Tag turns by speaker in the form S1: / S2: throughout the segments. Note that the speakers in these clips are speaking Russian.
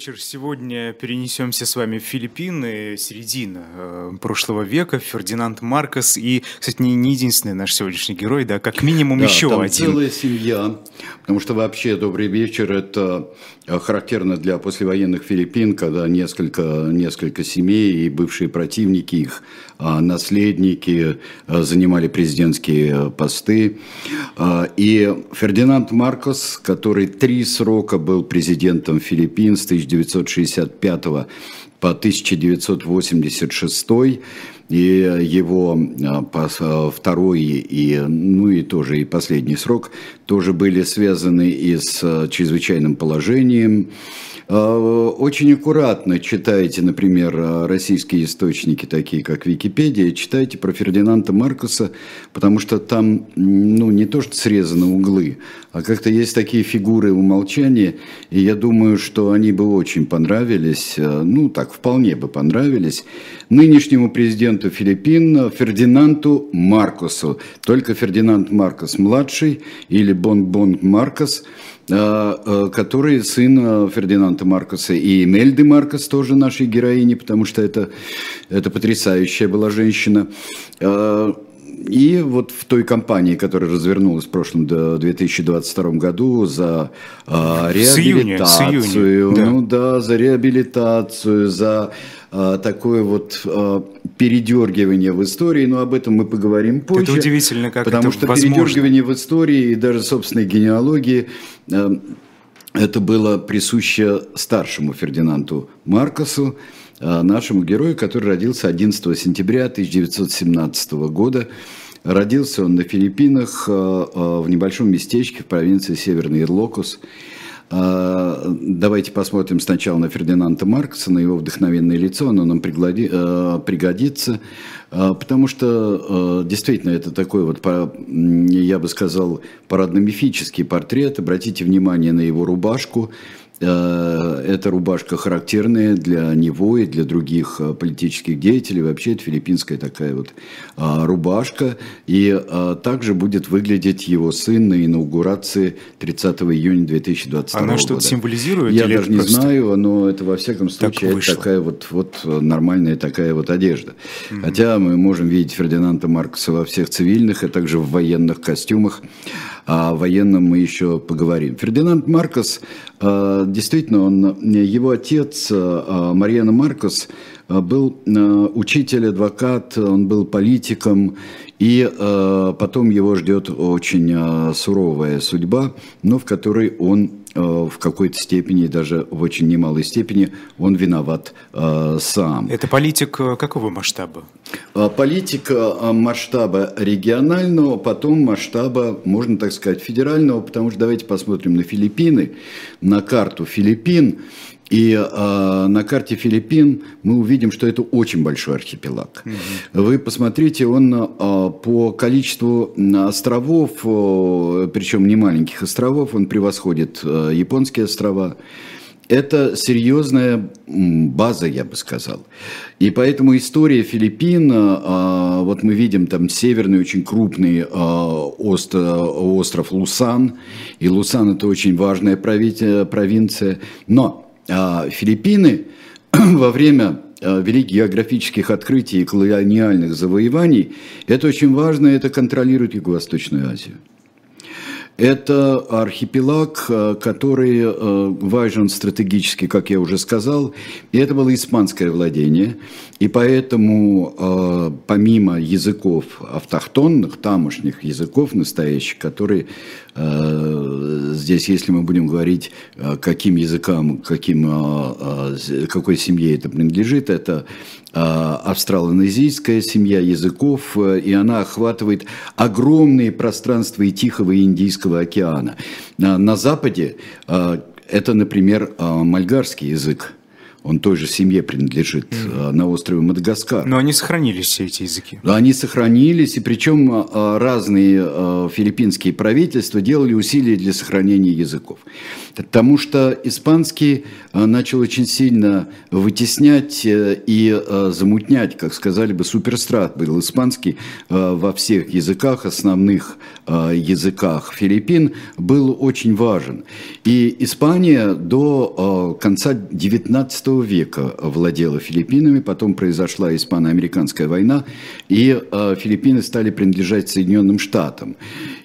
S1: вечер. Сегодня перенесемся с вами в Филиппины, середина э, прошлого века. Фердинанд Маркос и, кстати, не, не единственный наш сегодняшний герой, да, как минимум
S2: да,
S1: еще
S2: там
S1: один.
S2: целая семья, потому что вообще «Добрый вечер» — это характерно для послевоенных Филиппин, когда несколько, несколько семей и бывшие противники, их а, наследники а, занимали президентские посты. И Фердинанд Маркос, который три срока был президентом Филиппин с 1965 по 1986 и его второй и, ну и тоже и последний срок тоже были связаны и с чрезвычайным положением, а, очень аккуратно читайте, например, российские источники, такие как Википедия, читайте про Фердинанда Маркуса, потому что там ну, не то, что срезаны углы, а как-то есть такие фигуры умолчания, и я думаю, что они бы очень понравились, э, ну так, вполне бы понравились нынешнему президенту Филиппин Фердинанду Маркосу. Только Фердинанд Маркос младший или Бонг-Бонг Маркос – Э, э, который сын Фердинанда Маркоса и Имельды Маркос, тоже нашей героини, потому что это, это потрясающая была женщина. И вот в той кампании, которая развернулась в прошлом 2022 году за э, реабилитацию, с июня, с июня, да. ну да, за реабилитацию, за э, такое вот э, передергивание в истории, но об этом мы поговорим позже.
S1: Это удивительно, как
S2: Потому
S1: это
S2: что
S1: возможно.
S2: передергивание в истории и даже собственной генеалогии это было присуще старшему Фердинанду Маркосу, нашему герою, который родился 11 сентября 1917 года. Родился он на Филиппинах э, э, в небольшом местечке в провинции Северный Ирлокус. Давайте посмотрим сначала на Фердинанда Маркса, на его вдохновенное лицо, оно нам пригодится, потому что действительно это такой вот, я бы сказал, парадно-мифический портрет. Обратите внимание на его рубашку, Э, эта рубашка характерная для него и для других э, политических деятелей. Вообще это филиппинская такая вот а, рубашка. И а, также будет выглядеть его сын на инаугурации 30 июня 2022
S1: Она
S2: года.
S1: что-то символизирует?
S2: Я даже не просто... знаю, но это во всяком случае
S1: так
S2: такая вот, вот нормальная такая вот одежда. Mm-hmm. Хотя мы можем видеть Фердинанда Маркса во всех цивильных, а также в военных костюмах. О военном мы еще поговорим. Фердинанд Маркос, э, действительно, он, его отец э, Марьяна Маркос э, был учитель, адвокат, он был политиком, и потом его ждет очень суровая судьба, но в которой он в какой-то степени, даже в очень немалой степени, он виноват э, сам.
S1: Это политик э, какого масштаба?
S2: Э, политика масштаба регионального, потом масштаба, можно так сказать, федерального, потому что давайте посмотрим на Филиппины, на карту Филиппин. И э, на карте Филиппин мы увидим, что это очень большой архипелаг. Угу. Вы посмотрите, он э, по количеству островов, э, причем не маленьких островов, он превосходит э, японские острова. Это серьезная база, я бы сказал. И поэтому история Филиппин, э, вот мы видим там северный очень крупный э, остров, остров Лусан, и Лусан это очень важная провинция, но Филиппины во время а, великих географических открытий и колониальных завоеваний, это очень важно, это контролирует Юго-Восточную Азию. Это архипелаг, э, который важен стратегически, как я уже сказал, и это было испанское владение, и поэтому помимо языков автохтонных, тамошних языков настоящих, которые здесь, если мы будем говорить, каким языкам, каким, какой семье это принадлежит, это австралонезийская семья языков, и она охватывает огромные пространства и Тихого и Индийского океана. На Западе это, например, мальгарский язык. Он той же семье принадлежит mm. на острове Мадагаскар.
S1: Но они сохранились, все эти языки.
S2: Они сохранились, и причем а, разные филиппинские правительства делали усилия для сохранения языков. Потому что испанский начал очень сильно вытеснять э, и замутнять, как сказали бы, суперстрат был испанский во всех языках, основных языках Филиппин, был очень важен. И Испания до конца 19 века владела Филиппинами, потом произошла испано-американская война, и э, Филиппины стали принадлежать Соединенным Штатам.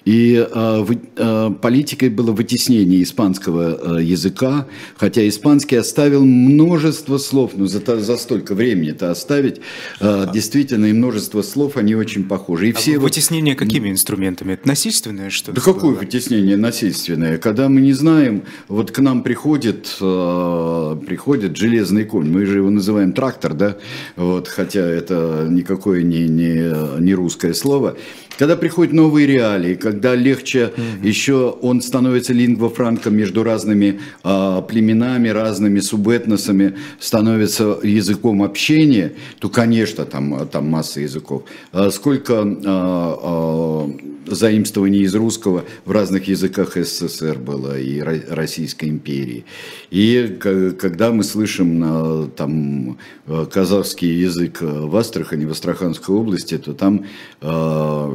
S2: И э, э, политикой было вытеснение испанского языка, хотя испанский оставил множество слов, ну за, за столько времени это оставить, действительно, и множество слов, они очень похожи. И
S1: а все вытеснение вот... какими инструментами? Это насильственное что-то?
S2: Да какое вытеснение насильственное? Когда мы не знаем, вот к нам приходит, приходит железный железный конь. Мы же его называем трактор, да, вот, хотя это никакое не, не, не русское слово. Когда приходят новые реалии, когда легче mm-hmm. еще он становится лингвофранком между разными а, племенами, разными субэтносами, становится языком общения, то, конечно, там, там масса языков. А сколько а, а, заимствований из русского в разных языках СССР было и Российской империи. И когда мы слышим там казахский язык в Астрахани, в Астраханской области, то там а,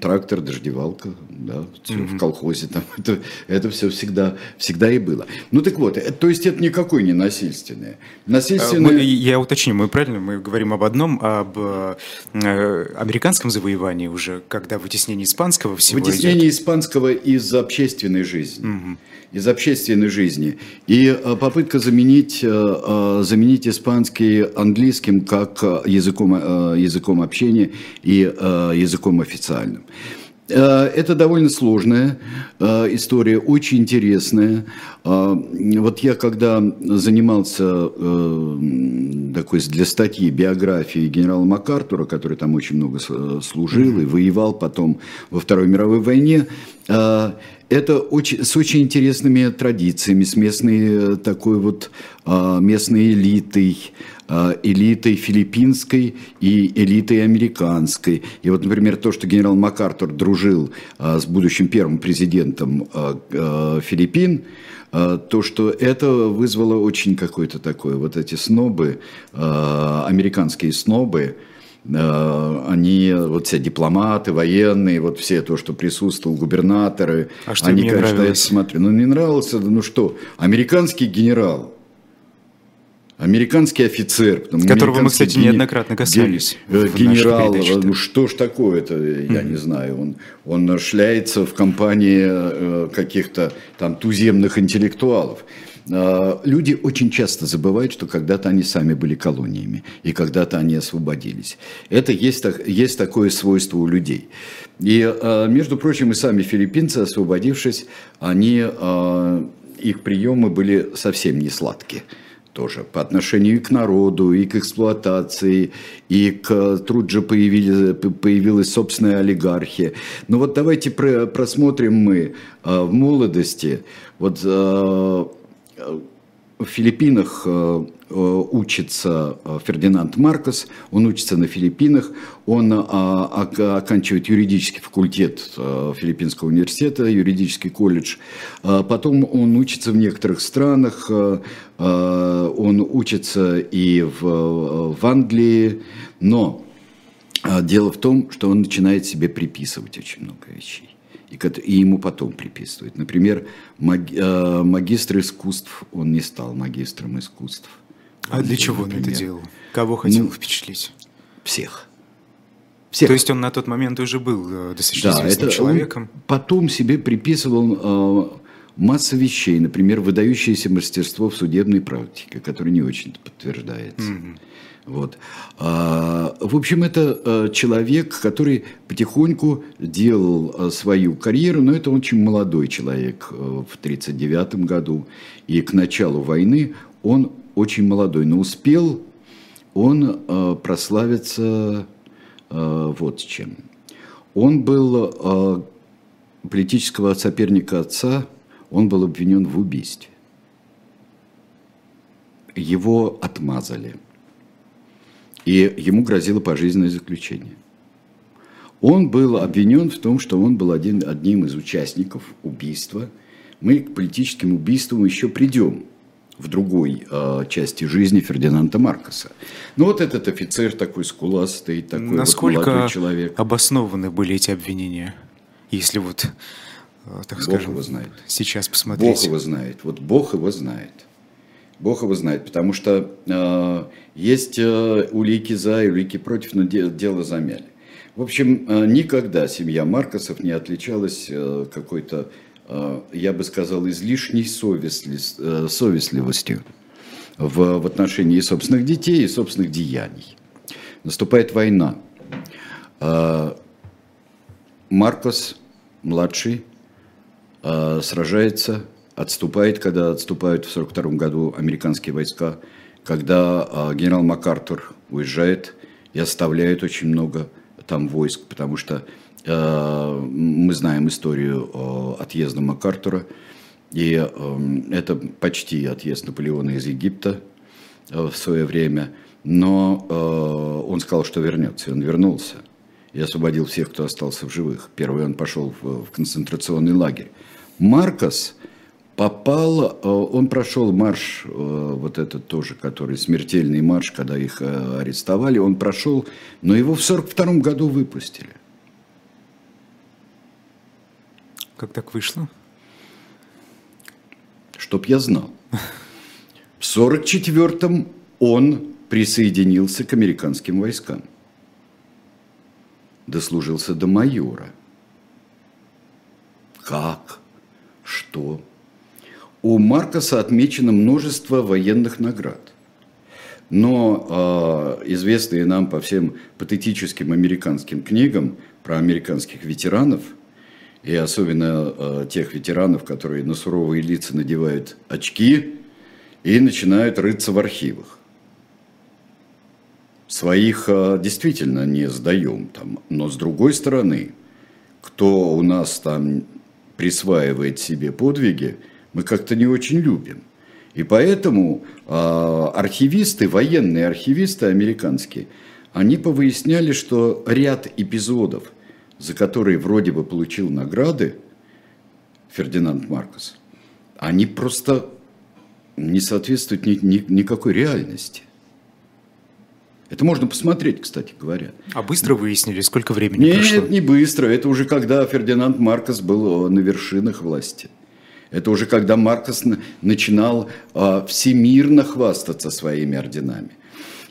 S2: трактор, дождевалка, да, mm-hmm. в колхозе, там, это, это все всегда, всегда и было. Ну так вот, это, то есть это никакой не насильственное.
S1: Насильственное... Мы, я уточню, мы правильно, мы говорим об одном, об э, американском завоевании уже, когда вытеснение испанского всего
S2: Вытеснение идет. испанского из общественной жизни. Mm-hmm из общественной жизни. И э, попытка заменить, э, э, заменить испанский английским как языком, языком общения и языком официальным. Это довольно сложная история, очень интересная. Вот я когда занимался такой для статьи биографии генерала МакАртура, который там очень много служил и воевал потом во Второй мировой войне, это очень, с очень интересными традициями, с местной э, такой вот а, местной элитой, а, элитой филиппинской и элитой американской. И вот, например, то, что генерал МакАртур дружил а, с будущим первым президентом Филиппин, то, что это вызвало очень какое-то такое, вот эти снобы, американские снобы, они, вот все дипломаты, военные, вот все то, что присутствовал, губернаторы,
S1: а что они, конечно,
S2: нравилось? это смотрели. Ну, не нравился, ну что, американский генерал, американский офицер.
S1: Которого мы, кстати, неоднократно касались.
S2: Ген, генерал, ну что ж такое-то, я mm-hmm. не знаю. Он, он шляется в компании э, каких-то там туземных интеллектуалов. А, люди очень часто забывают, что когда-то они сами были колониями, и когда-то они освободились. Это есть, есть такое свойство у людей. И, а, между прочим, и сами филиппинцы, освободившись, они, а, их приемы были совсем не сладкие тоже по отношению и к народу, и к эксплуатации, и к тут же появилась собственная олигархия. Но вот давайте просмотрим мы в молодости, вот в Филиппинах э, э, учится э, Фердинанд Маркос, он учится на Филиппинах, он оканчивает юридический факультет Филиппинского университета, юридический колледж. Потом он учится в некоторых странах, он учится и в Англии, но дело в том, что он начинает себе приписывать очень много вещей и, и ему потом приписывают. Например, маги, э, магистр искусств, он не стал магистром искусств.
S1: А для чего например. он это делал? Кого хотел ну, впечатлить?
S2: Всех.
S1: Всех. То есть он на тот момент уже был э, достаточно да, известным это человеком?
S2: Потом себе приписывал э, массу вещей, например, выдающееся мастерство в судебной практике, которое не очень подтверждается. Mm-hmm. Вот. А, в общем, это а, человек, который потихоньку делал а, свою карьеру, но это очень молодой человек в 1939 году. И к началу войны он очень молодой, но успел он прославиться вот чем. Он был политического соперника отца, он был обвинен в убийстве. его отмазали. И ему грозило пожизненное заключение. Он был обвинен в том, что он был один, одним из участников убийства. Мы к политическим убийствам еще придем в другой э, части жизни Фердинанда Маркоса. Ну вот этот офицер такой скуластый, такой
S1: Насколько
S2: вот молодой человек.
S1: обоснованы были эти обвинения? Если вот, так
S2: Бог
S1: скажем,
S2: его знает.
S1: сейчас посмотреть.
S2: Бог его знает. Вот Бог его знает. Бог его знает, потому что э, есть э, улики за и улики против, но де, дело замяли. В общем, э, никогда семья Маркосов не отличалась э, какой-то, э, я бы сказал, излишней совестли, э, совестливостью в, в отношении собственных детей и собственных деяний. Наступает война. Э, Маркос, младший, э, сражается, отступает, когда отступают в 1942 году американские войска, когда э, генерал МакАртур уезжает и оставляет очень много там войск, потому что э, мы знаем историю отъезда МакАртура, и э, это почти отъезд Наполеона из Египта э, в свое время, но э, он сказал, что вернется, и он вернулся и освободил всех, кто остался в живых. Первый он пошел в концентрационный лагерь. Маркос попал, э, он прошел марш, э, вот этот тоже, который смертельный марш, когда их э, арестовали, он прошел, но его в 42 году выпустили.
S1: Как так вышло?
S2: Чтоб я знал. В 44-м он присоединился к американским войскам. Дослужился до майора. Как? Что? У Маркоса отмечено множество военных наград. Но э, известные нам по всем патетическим американским книгам про американских ветеранов, и особенно э, тех ветеранов, которые на суровые лица надевают очки и начинают рыться в архивах. Своих э, действительно не сдаем там, но с другой стороны, кто у нас там присваивает себе подвиги, мы как-то не очень любим. И поэтому э, архивисты, военные архивисты американские, они повыясняли, что ряд эпизодов, за которые вроде бы получил награды Фердинанд Маркос, они просто не соответствуют ни, ни, никакой реальности. Это можно посмотреть, кстати говоря.
S1: А быстро выяснили, сколько времени
S2: Нет,
S1: прошло?
S2: не быстро. Это уже когда Фердинанд Маркос был на вершинах власти. Это уже когда Маркос начинал а, всемирно хвастаться своими орденами.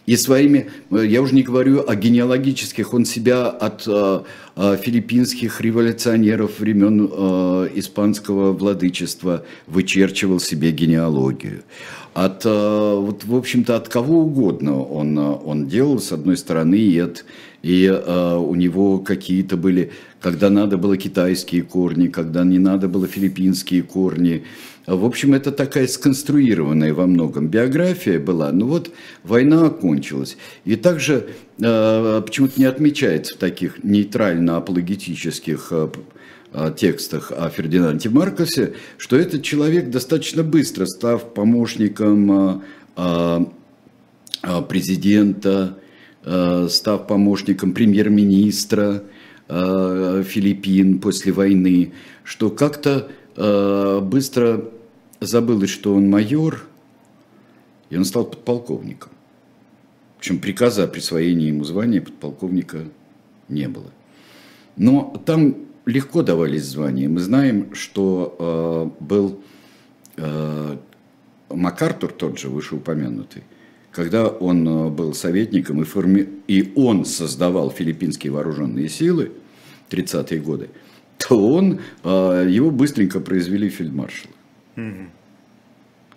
S2: И своими, я уже не говорю о генеалогических, он себя от э, э, филиппинских революционеров времен э, испанского владычества вычерчивал себе генеалогию. От, вот, в общем-то, от кого угодно он, он делал, с одной стороны, и, от, и у него какие-то были, когда надо было китайские корни, когда не надо было филиппинские корни, в общем, это такая сконструированная во многом биография была. Ну вот, война окончилась. И также э, почему-то не отмечается в таких нейтрально-апологетических э, э, текстах о Фердинанде Маркосе, что этот человек достаточно быстро, став помощником э, э, президента, э, став помощником премьер-министра Филиппин после войны, что как-то быстро забылось, что он майор, и он стал подполковником. Причем приказа о присвоении ему звания подполковника не было. Но там легко давались звания. Мы знаем, что э, был э, МакАртур, тот же вышеупомянутый, когда он э, был советником, и, форми... и он создавал филиппинские вооруженные силы, 30-е годы, то он, э, его быстренько произвели фельдмаршала.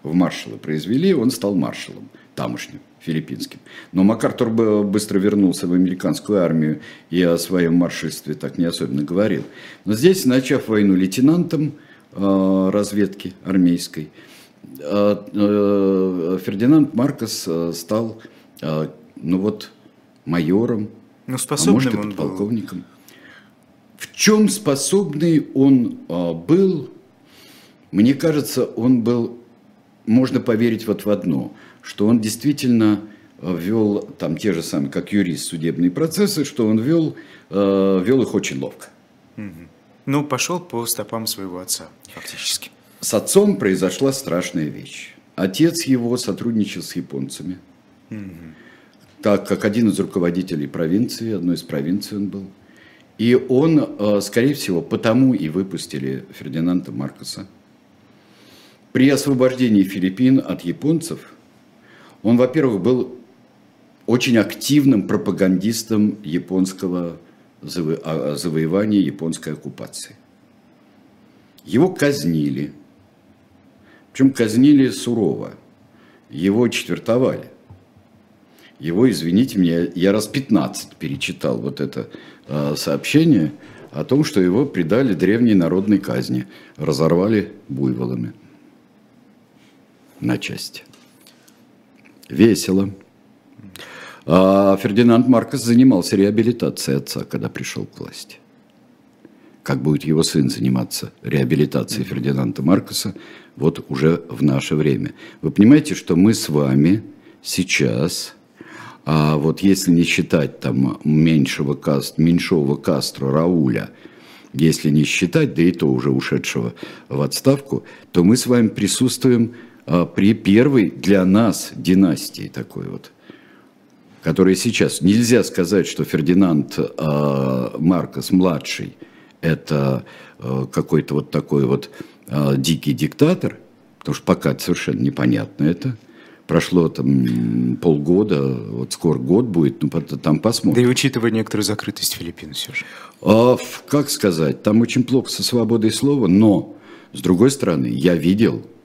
S2: В маршалы произвели, он стал маршалом тамошним, филиппинским. Но МакАртур быстро вернулся в американскую армию и о своем маршальстве так не особенно говорил. Но здесь, начав войну лейтенантом э, разведки армейской, э, э, Фердинанд Маркос стал, ну вот, майором,
S1: ну,
S2: а может и подполковником. В чем способный он был, мне кажется, он был, можно поверить вот в одно, что он действительно вел там те же самые, как юрист, судебные процессы, что он вел, вел их очень ловко.
S1: Ну, пошел по стопам своего отца, фактически.
S2: С отцом произошла страшная вещь. Отец его сотрудничал с японцами, угу. так как один из руководителей провинции, одной из провинций он был. И он, э, скорее всего, потому и выпустили Фердинанда Маркоса. При освобождении Филиппин от японцев он, во-первых, был очень активным пропагандистом японского а, завоевания, японской оккупации. Его казнили – причем казнили сурово. Его четвертовали. Его, извините меня, я раз 15 перечитал вот это э, сообщение о том, что его предали древней народной казни, разорвали буйволами на части. Весело. А Фердинанд Маркос занимался реабилитацией отца, когда пришел к власти как будет его сын заниматься реабилитацией Фердинанда Маркоса вот уже в наше время. Вы понимаете, что мы с вами сейчас, а вот если не считать там меньшего каст, меньшого Кастро Рауля, если не считать, да и то уже ушедшего в отставку, то мы с вами присутствуем при первой для нас династии такой вот, которая сейчас. Нельзя сказать, что Фердинанд а, Маркос младший – это э, какой-то вот такой вот дикий диктатор, потому что пока совершенно непонятно это. Прошло там полгода, вот скоро год будет, ну там посмотрим.
S1: Да и учитывая некоторую закрытость Филиппин все же.
S2: А, как сказать, там очень плохо со свободой слова, но, с другой стороны, я видел а,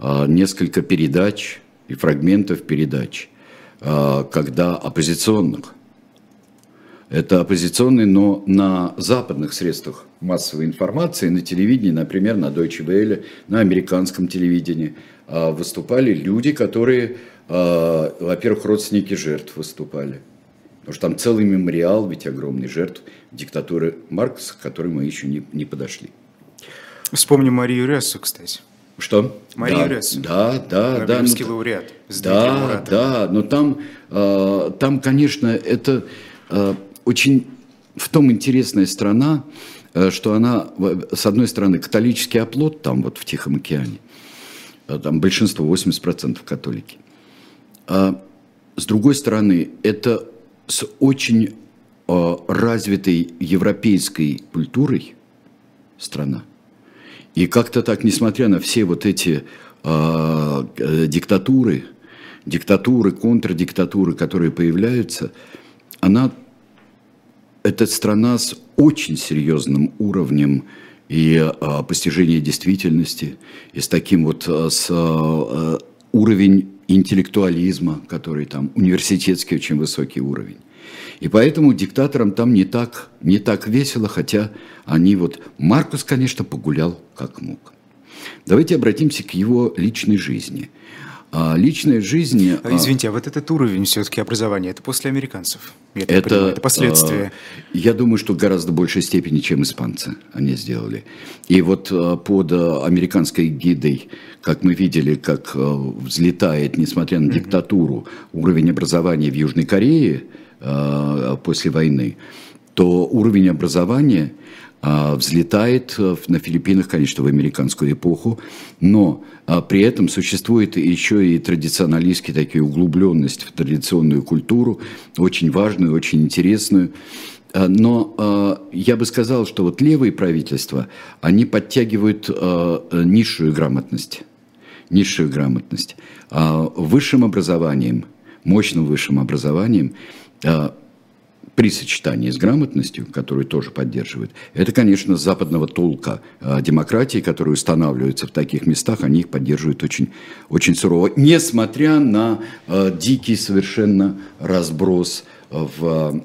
S2: несколько передач и фрагментов передач, а, когда оппозиционных это оппозиционные, но на западных средствах массовой информации, на телевидении, например, на Deutsche Welle, на американском телевидении, а, выступали люди, которые, а, во-первых, родственники жертв выступали. Потому что там целый мемориал, ведь огромный жертв диктатуры Маркса, к которой мы еще не, не подошли.
S1: Вспомним Марию Рессу, кстати.
S2: Что?
S1: Марию да, Рессу.
S2: Да, да, да.
S1: Нобелевский ну, лауреат.
S2: Да, да, но там, э, там, конечно, это э, очень в том интересная страна, э, что она, с одной стороны, католический оплот там вот в Тихом океане, э, там большинство, 80% католики. А с другой стороны, это с очень э, развитой европейской культурой страна. И как-то так, несмотря на все вот эти э, диктатуры, диктатуры, контрдиктатуры, которые появляются, она это страна с очень серьезным уровнем и а, постижения действительности, и с таким вот а, с, а, уровень интеллектуализма, который там университетский очень высокий уровень. И поэтому диктаторам там не так, не так весело, хотя они вот... Маркус, конечно, погулял как мог. Давайте обратимся к его личной жизни. А личная жизнь...
S1: А, извините, а вот этот уровень все-таки образования, это после американцев? Я это, понимаю, это последствия.
S2: А, я думаю, что гораздо большей степени, чем испанцы они сделали. И вот а, под американской гидой, как мы видели, как взлетает, несмотря на диктатуру, уровень образования в Южной Корее после войны, то уровень образования а, взлетает э, на Филиппинах, конечно, в американскую эпоху, но а, при этом существует еще и традиционалистская такая углубленность в традиционную культуру, очень важную, очень интересную. А, но я бы сказал, что вот левые правительства, они подтягивают низшую грамотность, низшую грамотность. Высшим образованием, мощным высшим образованием при сочетании с грамотностью, которую тоже поддерживают, это, конечно, западного толка а, демократии, которые устанавливаются в таких местах, они их поддерживают очень, очень сурово, несмотря на э, дикий совершенно разброс в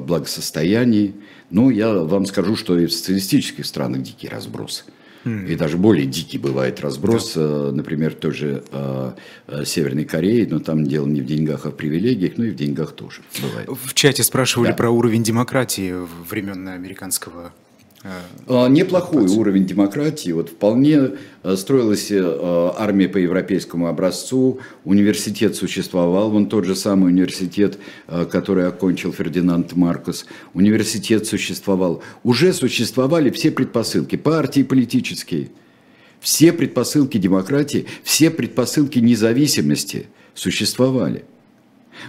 S2: благосостоянии. Ну, я вам скажу, что и в социалистических странах дикий разброс. И даже более дикий бывает разброс, да. Э, например, той же э, э, Северной Кореи, но там дело не в деньгах, а в привилегиях, но и в деньгах тоже бывает.
S1: В чате спрашивали да. про уровень демократии времен американского
S2: неплохой уровень демократии. Вот вполне э, строилась э, армия по европейскому образцу, университет существовал, вон тот же самый университет, э, который окончил Фердинанд Маркос, университет существовал. Уже существовали все предпосылки, партии политические, все предпосылки демократии, все предпосылки независимости существовали.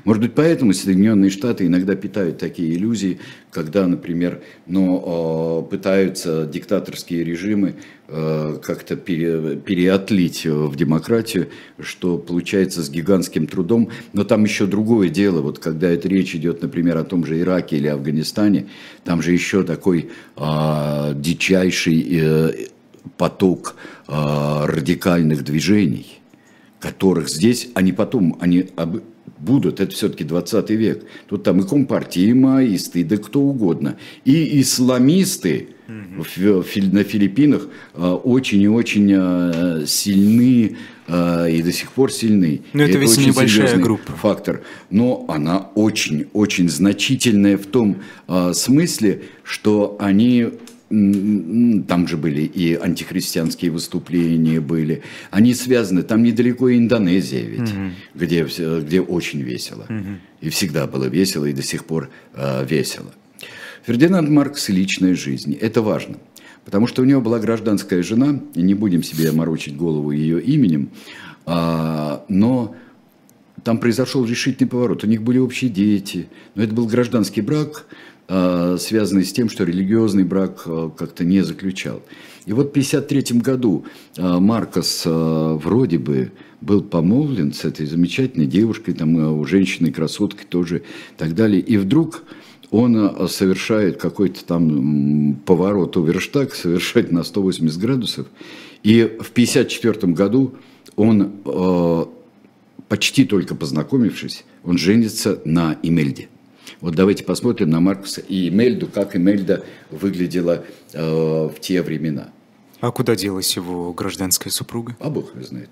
S2: Может быть, поэтому Соединенные Штаты иногда питают такие иллюзии, когда, например, ну, пытаются диктаторские режимы э, как-то пере, переотлить в демократию, что получается с гигантским трудом. Но там еще другое дело, вот когда это речь идет, например, о том же Ираке или Афганистане, там же еще такой а, дичайший э, поток а, радикальных движений, которых здесь, они потом, они будут, это все-таки 20 век. Тут там и компартии, и маоисты, да кто угодно. И исламисты угу. на Филиппинах а, очень и очень а, сильны а, и до сих пор сильны.
S1: Но это, это ведь небольшая группа.
S2: Фактор. Но она очень-очень значительная в том смысле, что они там же были и антихристианские выступления были. Они связаны, там недалеко Индонезия ведь, угу. где, где очень весело. Угу. И всегда было весело, и до сих пор э, весело. Фердинанд Маркс и личная жизнь. Это важно. Потому что у него была гражданская жена, и не будем себе морочить голову ее именем, а, но там произошел решительный поворот. У них были общие дети, но это был гражданский брак, Э, связанный с тем, что религиозный брак э, как-то не заключал. И вот в 1953 году э, Маркос вроде бы был помолвлен с этой замечательной девушкой, там у женщины красоткой тоже и так далее. И вдруг он совершает какой-то там поворот оверштаг, совершает на 180 градусов. И в 1954 году он, почти только познакомившись, он женится на Имельде. Вот давайте посмотрим на Маркуса и Эмельду, как Эмельда выглядела э, в те времена.
S1: А куда делась его гражданская супруга?
S2: А бог не знает.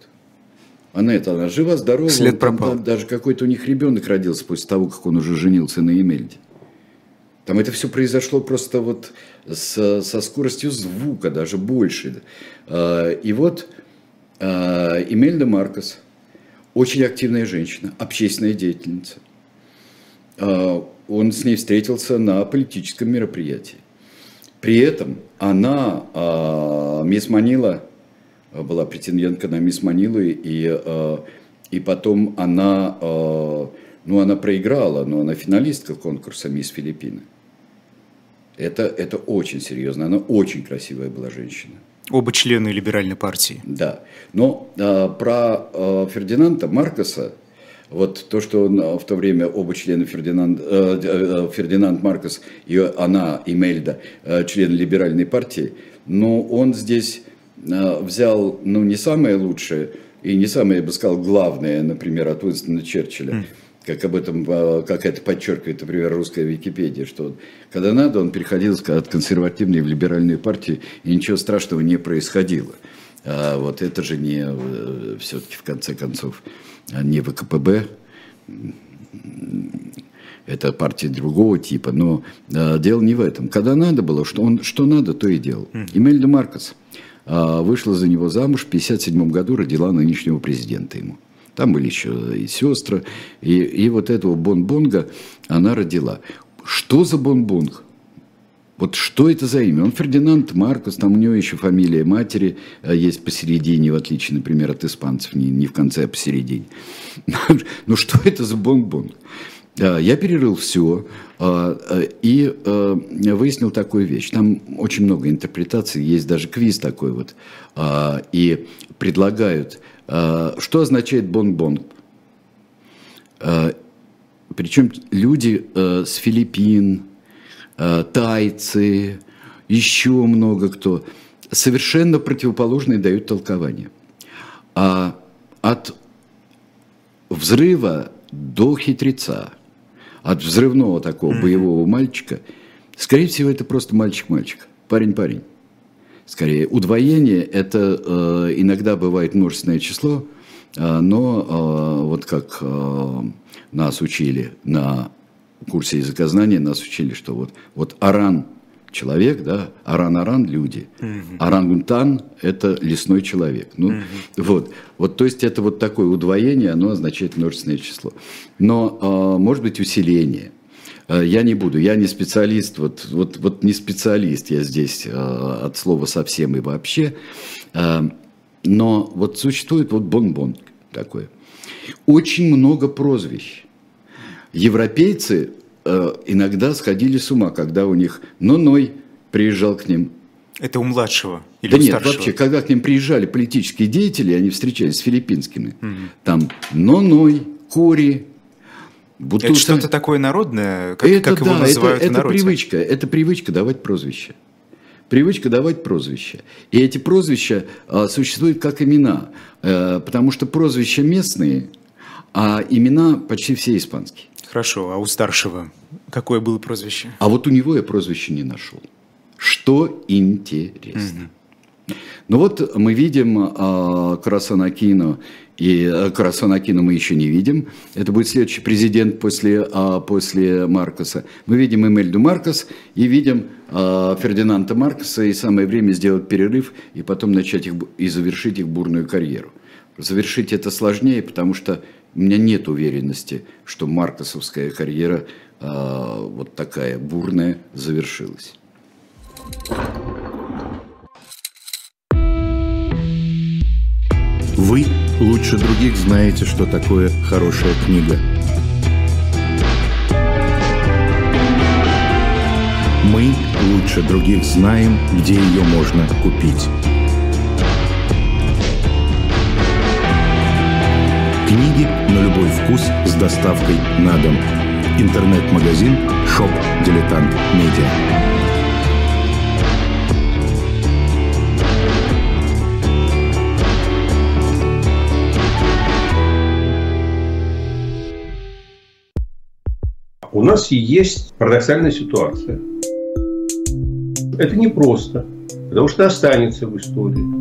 S2: Она это, она жива, здорова.
S1: След пропал.
S2: Там, даже какой-то у них ребенок родился после того, как он уже женился на Эмельде. Там это все произошло просто вот с, со скоростью звука, даже больше. Э, и вот э, Эмельда Маркос, очень активная женщина, общественная деятельница – а, он с ней встретился на политическом мероприятии. При этом она, а, мисс Манила, была претендентка на мисс Манилы, и, а, и потом она, ну, она проиграла, но она финалистка конкурса мисс Филиппины. Это, это очень серьезно, она очень красивая была женщина.
S1: Оба члены либеральной партии.
S2: Да. Но а, про а, Фердинанда Маркоса вот то, что он а, в то время оба члена Фердинанд, э, э, Фердинанд Маркос и она, Имельда, э, члены либеральной партии, но он здесь э, взял, ну, не самое лучшее и не самое, я бы сказал, главное, например, от Уинстона Черчилля. Mm. Как об этом, э, как это подчеркивает, например, русская Википедия, что когда надо, он переходил от консервативной в либеральную партию, и ничего страшного не происходило. А вот это же не, э, все-таки в конце концов, не ВКПБ, это партия другого типа, но э, дело не в этом. Когда надо было, что он что надо, то и делал. Имельда Маркос э, вышла за него замуж в 1957 году, родила нынешнего президента ему. Там были еще и сестры, и, и вот этого Бон-Бонга она родила. Что за Бон-Бонг? Вот что это за имя? Он Фердинанд Маркос, там у него еще фамилия матери э, есть посередине, в отличие, например, от испанцев, не, не в конце, а посередине. Ну что это за бонг-бонг? Я перерыл все э, и э, выяснил такую вещь. Там очень много интерпретаций, есть даже квиз такой вот. И предлагают, что означает бонг-бонг. Причем люди с Филиппин, Э, тайцы, еще много кто, совершенно противоположные дают толкования. А от взрыва до хитреца, от взрывного такого боевого мальчика, скорее всего, это просто мальчик-мальчик, парень-парень. Скорее, удвоение – это э, иногда бывает множественное число, э, но э, вот как э, нас учили на курсе языкознания нас учили, что вот, вот Аран человек, да, аран-аран – люди, орангутан – это лесной человек. Ну, вот, вот, то есть это вот такое удвоение, оно означает множественное число. Но, э, может быть, усиление. Э, я не буду, я не специалист, вот, вот, вот не специалист я здесь э, от слова совсем и вообще. Э, но вот существует вот бон-бон такое. Очень много прозвищ. Европейцы Э, иногда сходили с ума, когда у них Ноной приезжал к ним.
S1: Это у младшего или
S2: да
S1: у
S2: нет,
S1: старшего?
S2: вообще, когда к ним приезжали политические деятели, они встречались с филиппинскими. Угу. Там Ноной, Кори,
S1: Бутуса. Это что-то такое народное, как, это, как его да, называют
S2: это,
S1: в народе?
S2: Это привычка, это привычка давать прозвища. Привычка давать прозвища. И эти прозвища а, существуют как имена, а, потому что прозвища местные, а имена почти все испанские.
S1: Хорошо, а у старшего какое было прозвище?
S2: А вот у него я прозвище не нашел. Что интересно. Угу. Ну вот мы видим э, Красанакино, и э, Красанакино мы еще не видим. Это будет следующий президент после, э, после Маркоса. Мы видим Эмельду Маркос и видим э, Фердинанда Маркоса, и самое время сделать перерыв и потом начать их и завершить их бурную карьеру. Завершить это сложнее, потому что у меня нет уверенности, что маркосовская карьера э, вот такая бурная завершилась.
S3: Вы лучше других знаете, что такое хорошая книга. Мы лучше других знаем, где ее можно купить. Книги на любой вкус с доставкой на дом. Интернет-магазин Shop Дилетант Медиа.
S4: У нас есть парадоксальная ситуация. Это непросто. Потому что останется в истории.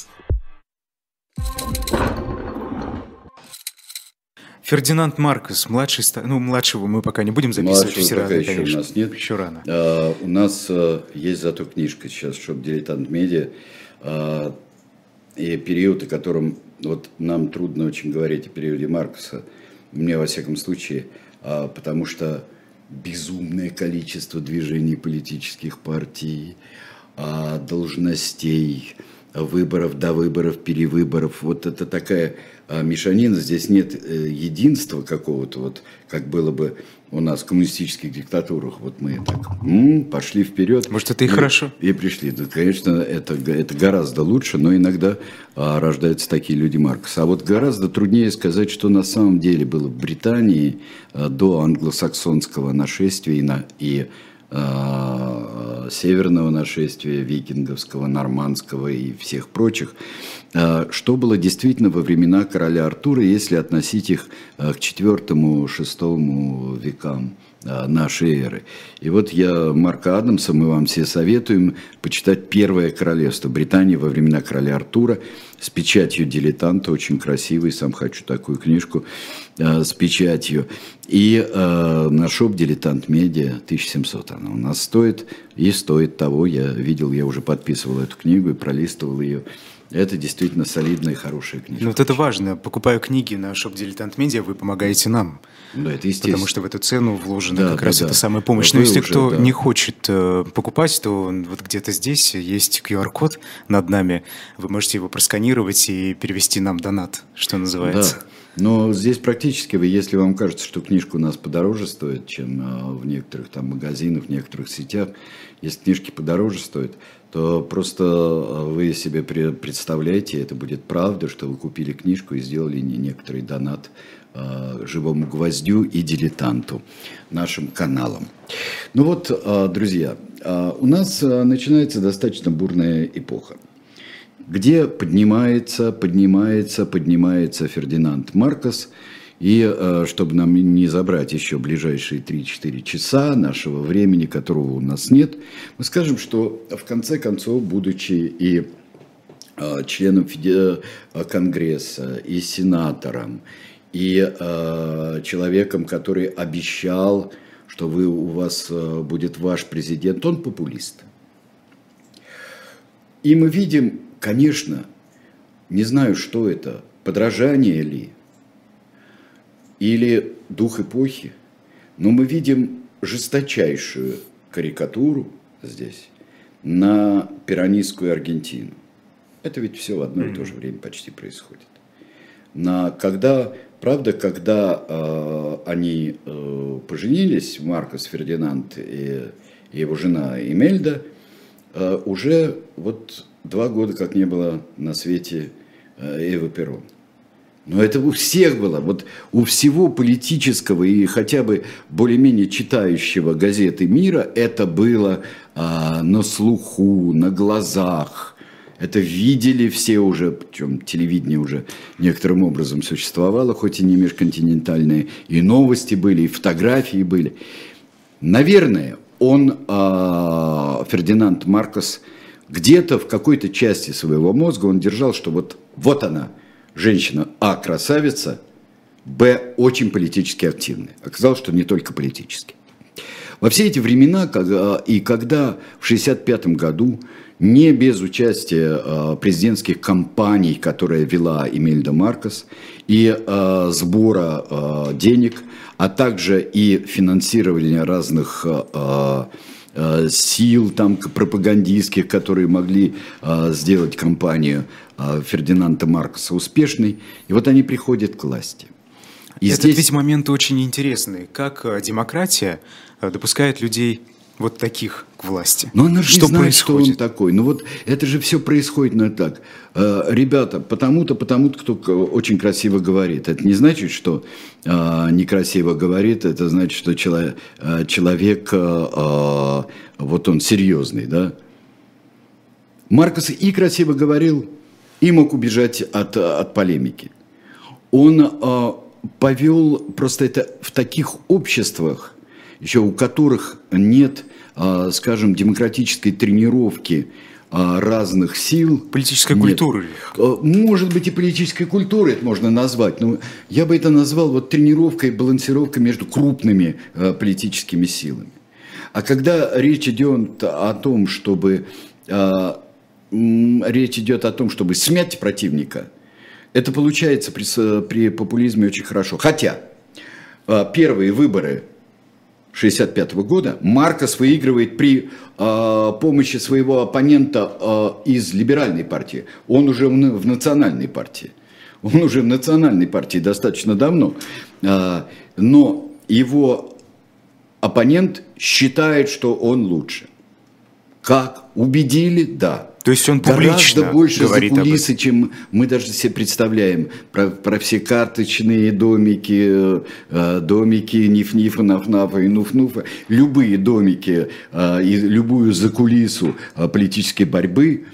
S1: Фердинанд Маркос, младший, ну, младшего мы пока не будем записывать.
S2: Младшего
S1: все
S2: пока
S1: рано,
S2: еще
S1: конечно.
S2: у нас нет.
S1: Еще рано.
S2: А, у нас а, есть зато книжка сейчас, чтобы «Дилетант Медиа». А, и период, о котором вот нам трудно очень говорить о периоде Маркоса, мне во всяком случае, а, потому что безумное количество движений политических партий, а, должностей, выборов до выборов, перевыборов. Вот это такая мешанина, здесь нет э, единства какого-то, вот как было бы у нас в коммунистических диктатурах. Вот мы так м-м, пошли вперед.
S1: Может, это и,
S2: и
S1: хорошо?
S2: И пришли. Да, конечно, это, это гораздо лучше, но иногда а, рождаются такие люди Маркса. А вот гораздо труднее сказать, что на самом деле было в Британии а, до англосаксонского нашествия и, на, и северного нашествия, викинговского, нормандского и всех прочих, э, что было действительно во времена короля Артура, если относить их э, к IV-VI векам нашей эры. И вот я, Марка Адамса, мы вам все советуем почитать «Первое королевство» Британии во времена короля Артура с печатью дилетанта, очень красивый, сам хочу такую книжку с печатью. И э, на shop Diletant Media 1700 она у нас стоит, и стоит того, я видел, я уже подписывал эту книгу и пролистывал ее. Это действительно солидная и хорошая книга.
S1: Ну вот это важно. Покупая книги на shop Diletant Media, вы помогаете нам.
S2: Да, это естественно.
S1: Потому что в эту цену вложена
S2: да,
S1: как
S2: да,
S1: раз
S2: да.
S1: эта самая помощь.
S2: Вы
S1: Но если
S2: уже,
S1: кто
S2: да.
S1: не хочет э, покупать, то вот где-то здесь есть QR-код над нами. Вы можете его просканировать и перевести нам донат, что называется.
S2: Да. Но здесь практически вы, если вам кажется, что книжка у нас подороже стоит, чем а, в некоторых там магазинах, в некоторых сетях, если книжки подороже стоят, то просто а, вы себе пре- представляете, это будет правда, что вы купили книжку и сделали не- некоторый донат а, живому гвоздю и дилетанту нашим каналам. Ну вот, а, друзья, у нас начинается достаточно бурная эпоха где поднимается, поднимается, поднимается Фердинанд Маркос И э, чтобы нам не забрать еще ближайшие 3-4 часа нашего времени, которого у нас нет, мы скажем, что в конце концов, будучи и э, членом Конгресса, и сенатором, и человеком, который обещал, что вы, у вас будет ваш президент, он популист. И мы видим, конечно, не знаю, что это, подражание ли, или дух эпохи, но мы видим жесточайшую карикатуру здесь на пиранистскую Аргентину. Это ведь все в одно и то же время почти происходит. На, когда, правда, когда э, они э, поженились, Маркос Фердинанд и, и его жена Эмельда, э, уже вот два года как не было на свете э, Эвы Перрон. Но это у всех было. Вот у всего политического и хотя бы более-менее читающего газеты мира это было а, на слуху, на глазах. Это видели все уже, причем телевидение уже некоторым образом существовало, хоть и не межконтинентальное, и новости были, и фотографии были. Наверное, он, а, Фердинанд Маркос, где-то в какой-то части своего мозга он держал, что вот, вот она – женщина А красавица, Б очень политически активная. Оказалось, что не только политически. Во все эти времена, и когда в 1965 году не без участия э, президентских кампаний, которые вела Эмильда Маркос, и э, сбора э, денег, а также и финансирования разных сил там пропагандистских, которые могли э, сделать кампанию а, Фердинанда Маркоса успешный, и вот они приходят к власти.
S1: И Этот здесь... ведь момент очень интересный. Как демократия допускает людей вот таких к власти.
S2: Но она же что не знает, происходит? что он такой. Ну вот это же все происходит ну так. Ребята, потому-то, потому-то, кто очень красиво говорит. Это не значит, что э, некрасиво говорит, это значит, что человек, человек э, вот он серьезный, да. Маркос и красиво говорил, и мог убежать от, от полемики. Он э, повел просто это в таких обществах, еще у которых нет, э, скажем, демократической тренировки э, разных сил.
S1: Политической нет. культуры.
S2: Может быть и политической культуры это можно назвать, но я бы это назвал вот тренировкой, балансировкой между крупными политическими силами. А когда речь идет о том, чтобы речь идет о том, чтобы смять противника, это получается при, при популизме очень хорошо. Хотя а, первые выборы 1965 года Маркос выигрывает при э, помощи своего оппонента э, из либеральной партии. Он уже в, в национальной партии. Он уже в национальной партии достаточно давно. Э, но его оппонент считает, что он лучше. Как? Убедили? Да.
S1: То есть он публично
S2: Гораздо больше
S1: говорит
S2: за кулисы, чем мы даже себе представляем. Про, про все карточные домики, э, домики Ниф-Нифа, Наф-Нафа и Нуф-Нуфа. Любые домики э, и любую закулису э, политической борьбы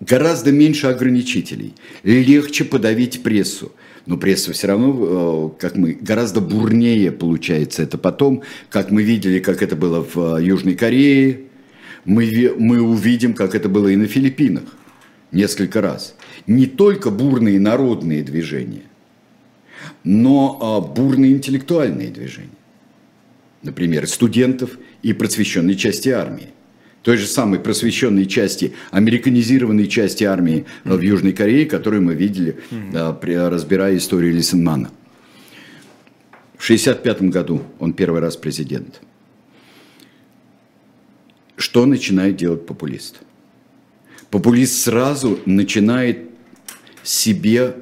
S2: гораздо меньше ограничителей. Легче подавить прессу. Но пресса все равно, как мы, гораздо бурнее получается это потом, как мы видели, как это было в Южной Корее, мы, мы увидим, как это было и на Филиппинах несколько раз. Не только бурные народные движения, но а, бурные интеллектуальные движения. Например, студентов и просвещенной части армии. Той же самой просвещенной части, американизированной части армии mm-hmm. в Южной Корее, которую мы видели, mm-hmm. при, разбирая историю Лисенмана. В 1965 году он первый раз президент. Что начинает делать популист? Популист сразу начинает себе,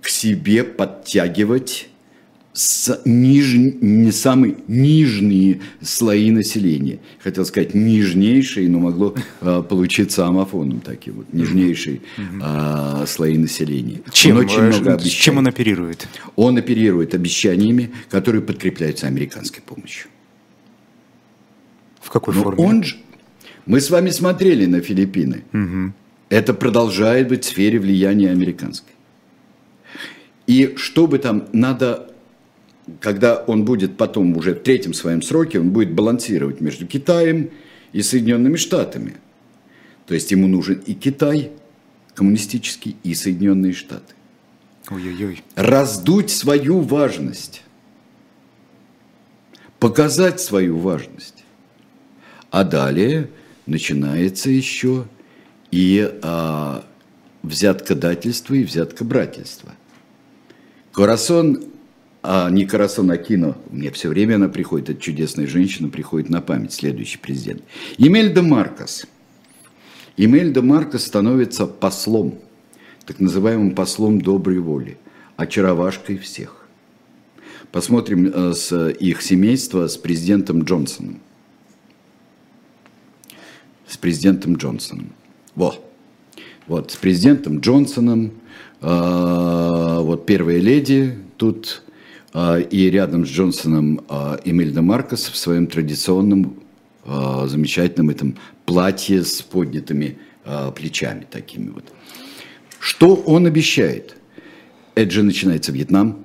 S2: к себе подтягивать с ниж... не самые нижние слои населения. Хотел сказать нижнейшие, но могло э, получиться амофоном такие вот нижнейшие э, слои населения.
S1: Чем, он очень много обещает. чем он оперирует?
S2: Он оперирует обещаниями, которые подкрепляются американской помощью
S1: какой Но форме?
S2: Он же... Мы с вами смотрели на Филиппины. Угу. Это продолжает быть в сфере влияния американской. И чтобы там надо, когда он будет потом уже в третьем своем сроке, он будет балансировать между Китаем и Соединенными Штатами. То есть ему нужен и Китай коммунистический, и Соединенные Штаты.
S1: Ой-ой-ой.
S2: Раздуть свою важность. Показать свою важность. А далее начинается еще и а, взяткодательство и взяткобрательство. Корасон, а не Корасон Акино, мне все время она приходит, эта чудесная женщина приходит на память, следующий президент. Емельда Маркос. Емельда Маркос становится послом, так называемым послом доброй воли, очаровашкой всех. Посмотрим э, с их семейства с президентом Джонсоном. С президентом Джонсоном. Во. Вот, с президентом Джонсоном, э, вот первая леди тут, э, и рядом с Джонсоном э, Эмильда Маркос в своем традиционном э, замечательном этом платье с поднятыми э, плечами такими вот. Что он обещает? Это же начинается Вьетнам.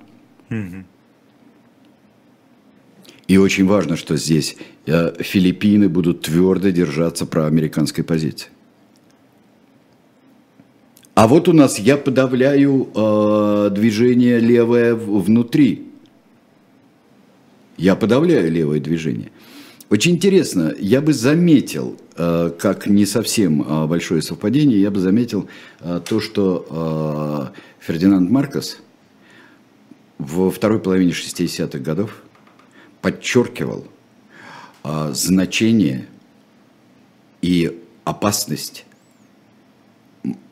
S2: И очень важно, что здесь э, Филиппины будут твердо держаться проамериканской позиции. А вот у нас я подавляю э, движение левое внутри. Я подавляю левое движение. Очень интересно, я бы заметил, э, как не совсем э, большое совпадение, я бы заметил э, то, что э, Фердинанд Маркос во второй половине 60-х годов подчеркивал э, значение и опасность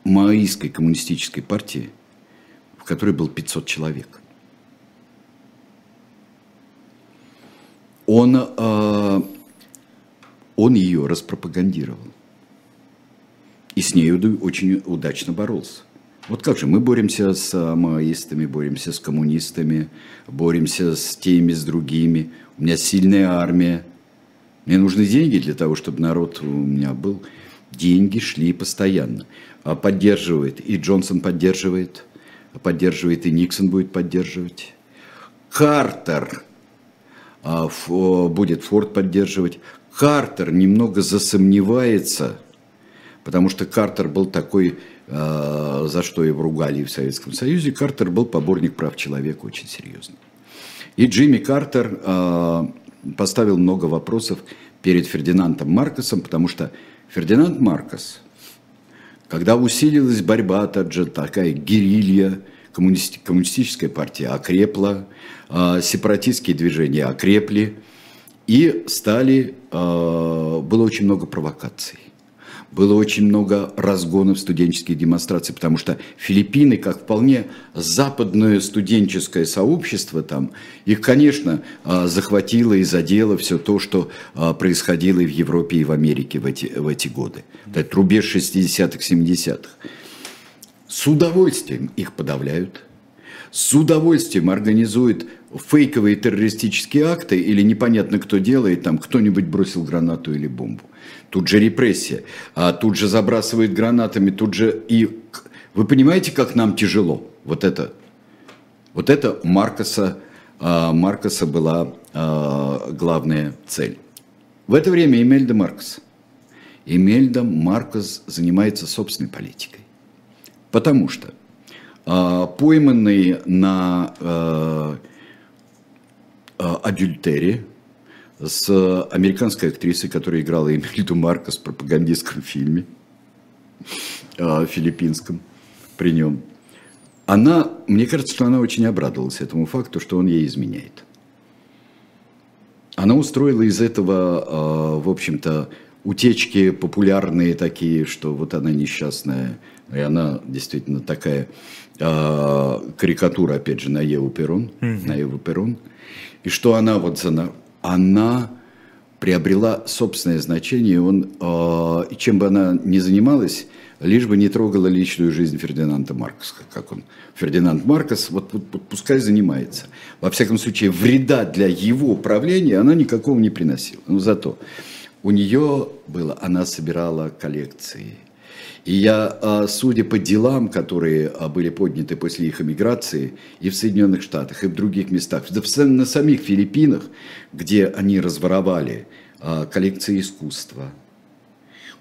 S2: маоистской коммунистической партии, в которой был 500 человек. Он, э, он ее распропагандировал. И с ней очень удачно боролся. Вот как же, мы боремся с маоистами, боремся с коммунистами, боремся с теми, с другими. У меня сильная армия. Мне нужны деньги для того, чтобы народ у меня был. Деньги шли постоянно. А Поддерживает. И Джонсон поддерживает. Поддерживает, и Никсон будет поддерживать. Картер а, ф- о, будет Форд поддерживать. Картер немного засомневается, потому что Картер был такой, э, за что его ругали в Советском Союзе, Картер был поборник прав человека очень серьезный. И Джимми Картер э, поставил много вопросов перед Фердинандом Маркосом, потому что Фердинанд Маркос, когда усилилась борьба, также такая герилья, коммунисти- коммунистическая партия окрепла, э, сепаратистские движения окрепли, и стали, было очень много провокаций. Было очень много разгонов студенческих демонстраций, потому что Филиппины, как вполне западное студенческое сообщество там, их, конечно, э, захватило и задело все то, что э, происходило и в Европе, и в Америке в эти, в эти годы. Это рубеж 60-х, 70-х. С удовольствием их подавляют, с удовольствием организуют фейковые террористические акты или непонятно кто делает, там кто-нибудь бросил гранату или бомбу. Тут же репрессия, а тут же забрасывают гранатами, тут же и... Вы понимаете, как нам тяжело? Вот это, вот это Маркоса, а, Маркоса была а, главная цель. В это время Эмельда Маркос. Эмельда Маркос занимается собственной политикой. Потому что а, пойманный на а, а, адюльтере с американской актрисой, которая играла Эмильду Маркос в пропагандистском фильме а, филиппинском при нем. Она, мне кажется, что она очень обрадовалась этому факту, что он ей изменяет. Она устроила из этого, а, в общем-то, утечки популярные такие, что вот она несчастная, и она действительно такая а, карикатура, опять же, на Еву Перрон, на Еву Перрон, и что она вот за, она приобрела собственное значение, он, и чем бы она ни занималась, лишь бы не трогала личную жизнь Фердинанда Маркоса, как он. Фердинанд Маркос, вот, вот- вот пускай занимается. Во всяком случае, вреда для его правления она никакого не приносила. Но зато у нее было, она собирала коллекции. И я, а, судя по делам, которые а, были подняты после их эмиграции и в Соединенных Штатах, и в других местах, да на самих Филиппинах, где они разворовали а, коллекции искусства,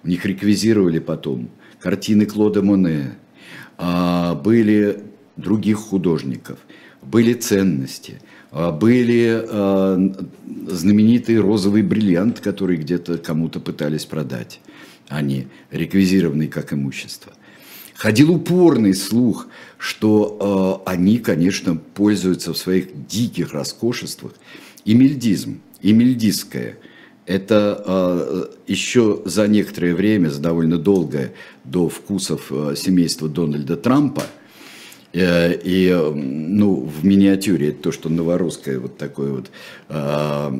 S2: у них реквизировали потом картины Клода Моне, были других художников, были ценности, были знаменитый розовый бриллиант, который где-то кому-то пытались продать они реквизированы как имущество. Ходил упорный слух, что э, они, конечно, пользуются в своих диких роскошествах. Эмильдизм, эмильдистское – это э, еще за некоторое время, за довольно долгое, до вкусов э, семейства Дональда Трампа – Э, и ну, в миниатюре это то, что новорусское вот такое вот э,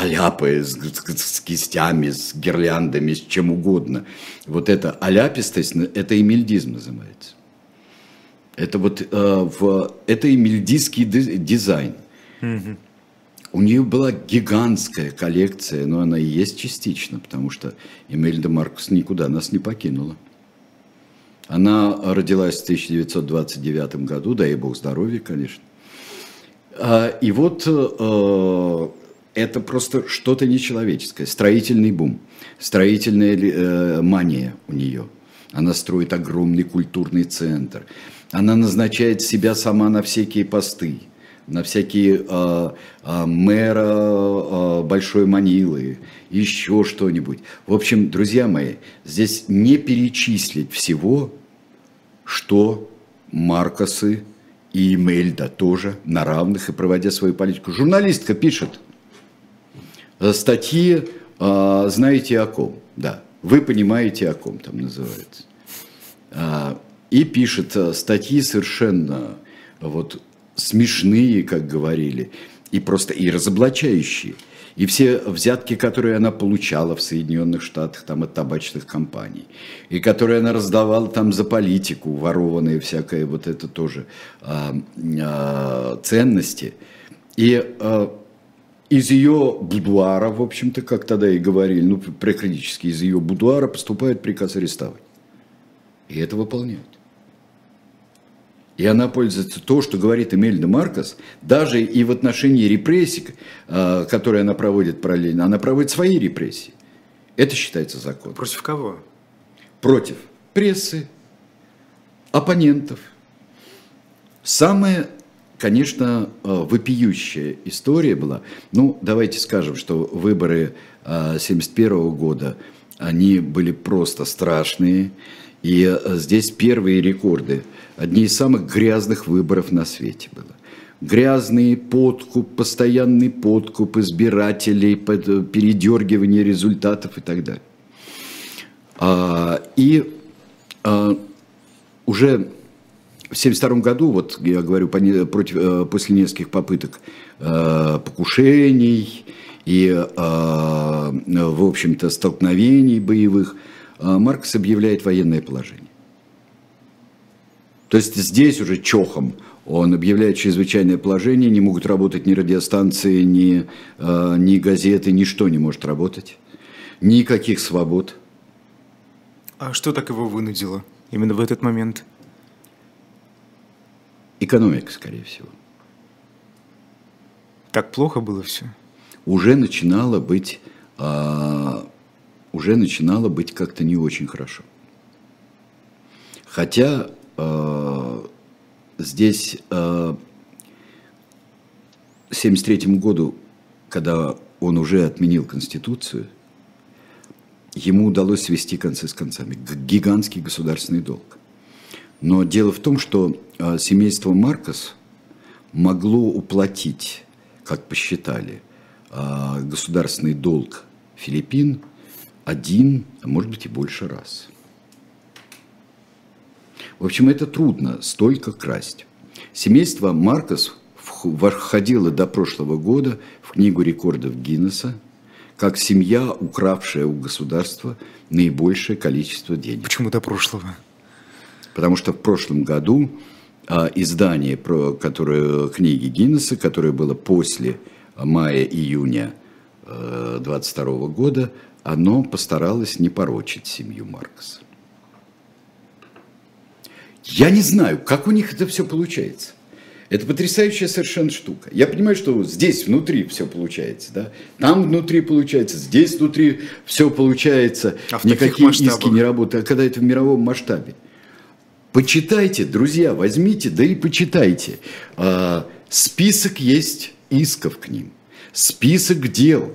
S2: аляпы с, с кистями, с гирляндами, с чем угодно. Вот эта аляпистость, это эмильдизм называется. Это вот э, в, это эмильдийский дизайн. Mm-hmm. У нее была гигантская коллекция, но она и есть частично, потому что Эмельда Маркус никуда нас не покинула. Она родилась в 1929 году, дай бог здоровья, конечно. А, и вот э, это просто что-то нечеловеческое, строительный бум, строительная э, мания у нее. Она строит огромный культурный центр. Она назначает себя сама на всякие посты, на всякие э, э, мэра э, Большой Манилы, еще что-нибудь. В общем, друзья мои, здесь не перечислить всего, что Маркосы и Мельда тоже на равных и проводя свою политику. Журналистка пишет статьи, э, знаете о ком, да, вы понимаете о ком там называется. А, и пишет э, статьи совершенно вот смешные, как говорили, и просто и разоблачающие – и все взятки, которые она получала в Соединенных Штатах там, от табачных компаний, и которые она раздавала там за политику, ворованные всякое вот это тоже а, а, ценности. И а, из ее будуара, в общем-то, как тогда и говорили, ну, практически из ее будуара поступает приказ арестовать. И это выполняют. И она пользуется то, что говорит Эмельда Маркос, даже и в отношении репрессий, а, которые она проводит параллельно, она проводит свои репрессии. Это считается законом.
S1: Против кого?
S2: Против прессы, оппонентов. Самая, конечно, а, вопиющая история была, ну, давайте скажем, что выборы 1971 а, года, они были просто страшные, и здесь первые рекорды – одни из самых грязных выборов на свете было. Грязный подкуп, постоянный подкуп избирателей, передергивание результатов и так далее. А, и а, уже в 1972 году, вот я говорю, против, э, после нескольких попыток э, покушений и, э, в общем-то, столкновений боевых, Маркс объявляет военное положение. То есть здесь уже чохом он объявляет чрезвычайное положение, не могут работать ни радиостанции, ни, ни газеты, ничто не может работать. Никаких свобод.
S1: А что так его вынудило именно в этот момент?
S2: Экономика, скорее всего.
S1: Так плохо было все?
S2: Уже начинало быть, э, уже начинало быть как-то не очень хорошо. Хотя Э, здесь в 1973 году, когда он уже отменил Конституцию, ему удалось свести концы с концами. Гигантский государственный долг. Но дело в том, что э, семейство Маркос могло уплатить, как посчитали, государственный долг Филиппин один, а может быть и больше раз – в общем, это трудно столько красть. Семейство Маркос входило до прошлого года в книгу рекордов Гиннесса как семья, укравшая у государства наибольшее количество денег.
S1: Почему до прошлого?
S2: Потому что в прошлом году а, издание про которое, книги Гиннесса, которое было после мая-июня 22 года, оно постаралось не порочить семью Маркоса. Я не знаю, как у них это все получается. Это потрясающая совершенно штука. Я понимаю, что здесь внутри все получается, да? Там внутри получается, здесь внутри все получается.
S1: А в
S2: Никакие
S1: таких
S2: иски не работают. А когда это в мировом масштабе? Почитайте, друзья, возьмите, да и почитайте. А, список есть исков к ним. Список дел.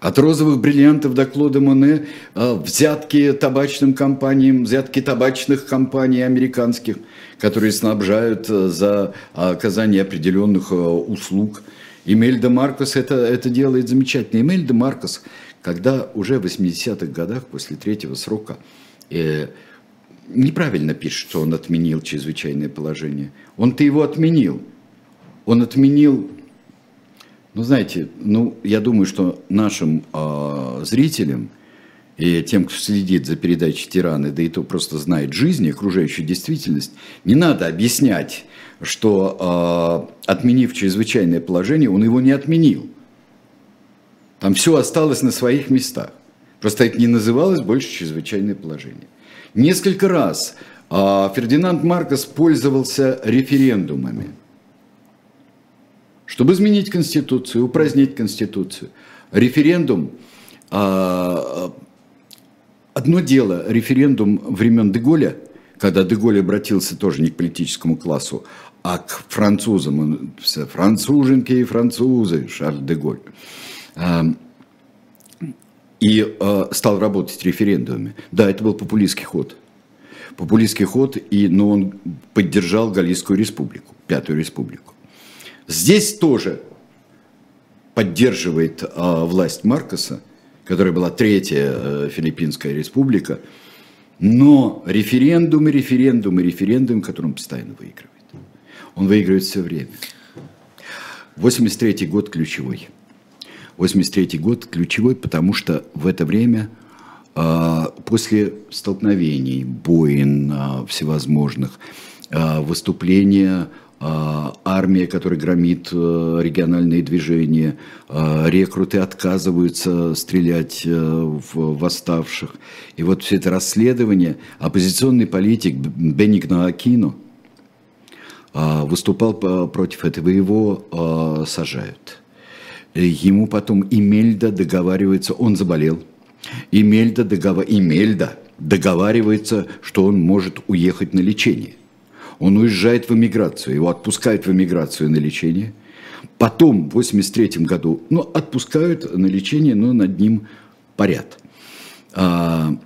S2: От розовых бриллиантов до Клода Моне а, взятки табачным компаниям, взятки табачных компаний американских, которые снабжают а, за оказание определенных услуг. Имельда Маркос это, это делает замечательно. Имельда Маркос, когда уже в 80-х годах, после третьего срока, э, неправильно пишет, что он отменил чрезвычайное положение. Он-то его отменил. Он отменил ну, знаете, ну, я думаю, что нашим э, зрителям и тем, кто следит за передачей «Тираны», да и то просто знает жизнь, окружающую действительность, не надо объяснять, что э, отменив чрезвычайное положение, он его не отменил. Там все осталось на своих местах. Просто это не называлось больше чрезвычайное положение. Несколько раз э, Фердинанд Маркос пользовался референдумами – чтобы изменить Конституцию, упразднить Конституцию. Референдум, а, одно дело, референдум времен Деголя, когда Деголь обратился тоже не к политическому классу, а к французам, он, француженки и французы, Шарль Деголь, а, и а, стал работать референдумами. Да, это был популистский ход. Популистский ход, и, но он поддержал Галийскую республику, Пятую республику. Здесь тоже поддерживает э, власть Маркоса, которая была третья э, Филиппинская республика, но референдумы, референдумы, референдумы, который он постоянно выигрывает. Он выигрывает все время. 83 год ключевой. 83 год ключевой, потому что в это время э, после столкновений, боин э, всевозможных, э, выступления а, армия, которая громит э, региональные движения, а, рекруты отказываются стрелять э, в восставших. И вот все это расследование, оппозиционный политик Бенигно Акино а, выступал против этого, его сажают. Ему потом Имельда договаривается, он заболел, Имельда, договор... Имельда договаривается, что он может уехать на лечение – он уезжает в эмиграцию, его отпускают в эмиграцию на лечение. Потом, в 83 году, ну, отпускают на лечение, но над ним парят. А,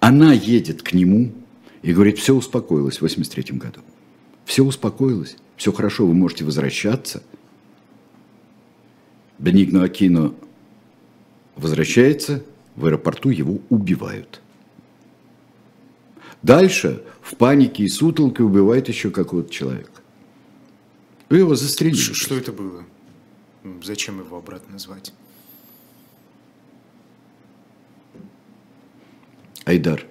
S2: она едет к нему и говорит, все успокоилось в 83 году. Все успокоилось, все хорошо, вы можете возвращаться. Бенигно Акино возвращается, в аэропорту его убивают. Дальше в панике и сутолке убивает еще какого-то человека. Вы его застрелили.
S1: Что это было? Зачем его обратно звать?
S2: Айдар.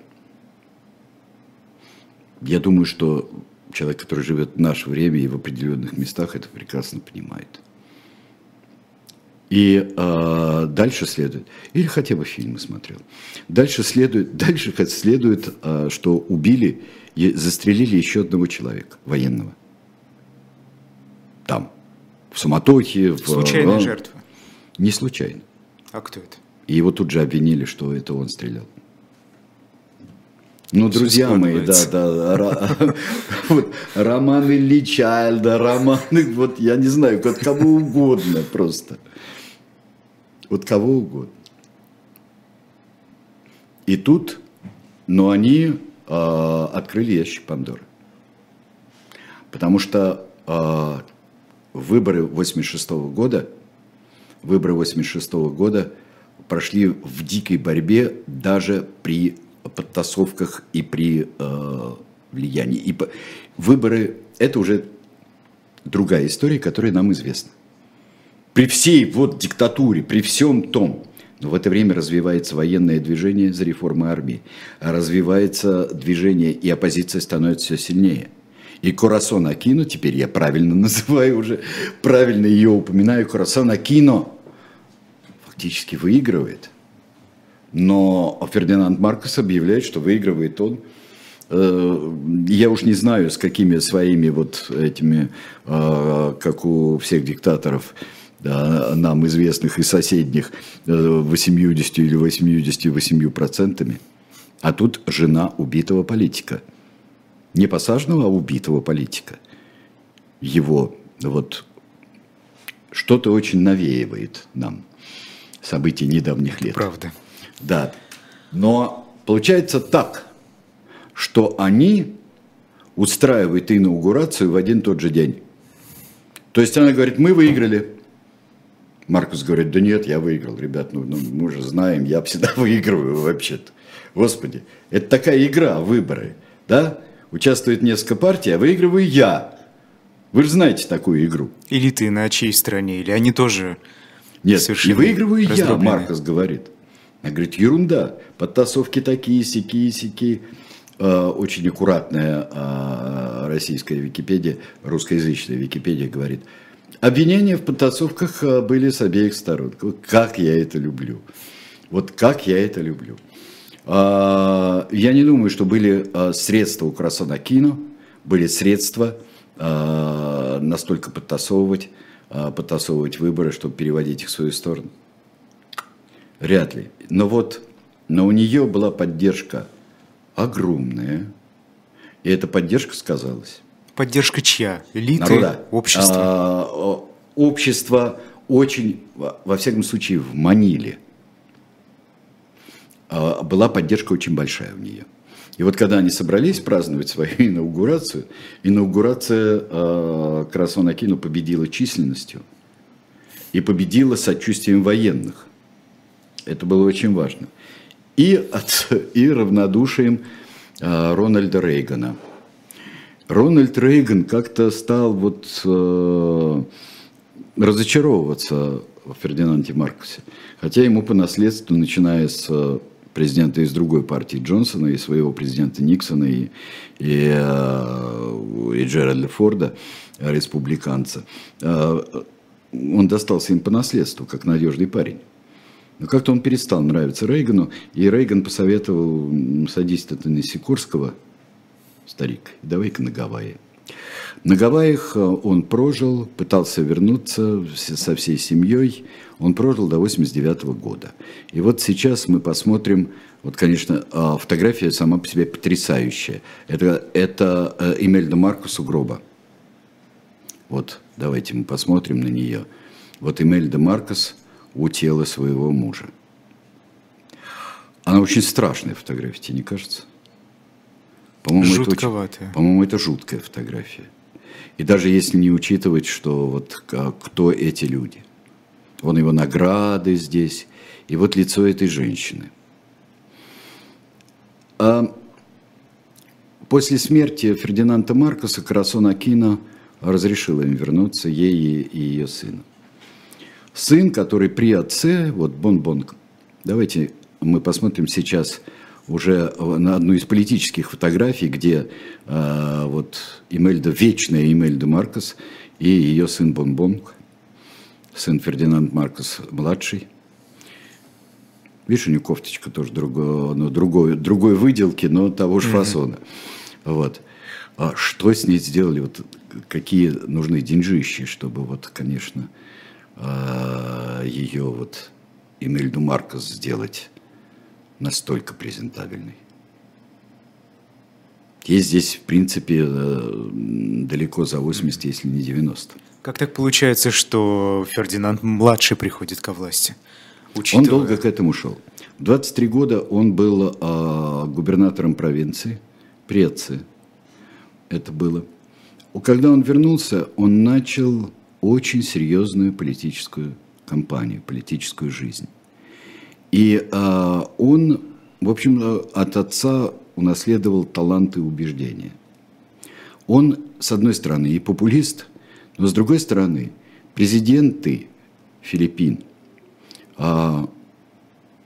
S2: Я думаю, что человек, который живет в наше время и в определенных местах, это прекрасно понимает. И э, дальше следует, или хотя бы фильмы смотрел, дальше следует, дальше следует, э, что убили, застрелили еще одного человека, военного. Там, в суматохе. В,
S1: Случайная э, жертва?
S2: Не случайно.
S1: А кто это?
S2: И его тут же обвинили, что это он стрелял. Ну, друзья мои, да, да, вот, романы Ли Чайльда, романы, вот я не знаю, от кого угодно просто. Вот кого угодно. И тут, но они э, открыли ящик Пандоры. Потому что э, выборы 86 -го года, выборы 86 -го года прошли в дикой борьбе даже при подтасовках и при э, влиянии. И выборы – это уже другая история, которая нам известна при всей вот диктатуре, при всем том, но в это время развивается военное движение за реформы армии, развивается движение, и оппозиция становится все сильнее. И Курасон Акино, теперь я правильно называю уже, правильно ее упоминаю, Курасон Акино фактически выигрывает. Но Фердинанд Маркос объявляет, что выигрывает он э, я уж не знаю, с какими своими вот этими, э, как у всех диктаторов, нам известных и соседних, 80 или 88 процентами. А тут жена убитого политика. Не посаженного, а убитого политика. Его вот что-то очень навеивает нам событий недавних лет.
S1: Правда.
S2: Да. Но получается так, что они устраивают инаугурацию в один тот же день. То есть она говорит, мы выиграли. Маркус говорит, да нет, я выиграл, ребят, ну, ну мы же знаем, я всегда выигрываю вообще-то. Господи, это такая игра, выборы, да? Участвует несколько партий, а выигрываю я. Вы же знаете такую игру.
S1: Или ты на чьей стороне, или они тоже
S2: Нет, и выигрываю я, Маркос говорит. Она говорит, ерунда, подтасовки такие, сякие, сякие. Э, очень аккуратная э, российская Википедия, русскоязычная Википедия говорит, обвинения в подтасовках э, были с обеих сторон. Как я это люблю. Вот как я это люблю. Я не думаю, что были средства у Красанакино, были средства настолько подтасовывать, подтасовывать выборы, чтобы переводить их в свою сторону. Вряд ли. Но вот, но у нее была поддержка огромная, и эта поддержка сказалась.
S1: Поддержка чья? Элиты? Народа. Общество? А,
S2: общество очень, во всяком случае, в Маниле а, была поддержка очень большая у нее. И вот когда они собрались праздновать свою инаугурацию, инаугурация э, Красона Акину победила численностью и победила сочувствием военных. Это было очень важно. И, от, и равнодушием э, Рональда Рейгана. Рональд Рейган как-то стал вот э, разочаровываться в Фердинанде Маркосе. Хотя ему по наследству, начиная с президента из другой партии Джонсона, и своего президента Никсона, и, и, э, и Джеральда Форда, республиканца, э, он достался им по наследству, как надежный парень. Но как-то он перестал нравиться Рейгану, и Рейган посоветовал, садись ты на Сикорского, старик, давай-ка на Гавайи. На Гавайях э, он прожил, пытался вернуться со всей семьей. Он прожил до 89 года. И вот сейчас мы посмотрим, вот, конечно, а, фотография сама по себе потрясающая. Это, это э, Эмельда Маркус у гроба. Вот, давайте мы посмотрим на нее. Вот Эмельда Маркус – у тела своего мужа. Она очень страшная фотография, тебе не кажется?
S1: По-моему, это, очень,
S2: по-моему, это жуткая фотография. И даже если не учитывать, что вот кто эти люди. Вон его награды здесь, и вот лицо этой женщины. А после смерти Фердинанда Маркоса Карасон Акино разрешила им вернуться, ей и ее сыну сын, который при отце, вот Бон-Бон, давайте мы посмотрим сейчас уже на одну из политических фотографий, где э, вот Имельда, вечная Имельда Маркос и ее сын Бон-Бон, сын Фердинанд Маркос младший. Видишь, у нее кофточка тоже другой, ну, другой, другой выделки, но того же фасона. Вот. А что с ней сделали? Вот какие нужны деньжищи, чтобы вот, конечно, а, ее вот Эмильду Маркос сделать настолько презентабельной. Есть здесь, в принципе, э, далеко за 80, если не 90.
S1: Как так получается, что Фердинанд младший приходит ко власти?
S2: Учитывая... Он долго к этому шел. В 23 года он был э, губернатором провинции, Преции это было. Когда он вернулся, он начал очень серьезную политическую кампанию, политическую жизнь. И э, он, в общем, от отца унаследовал таланты и убеждения. Он, с одной стороны, и популист, но с другой стороны, президенты Филиппин, э,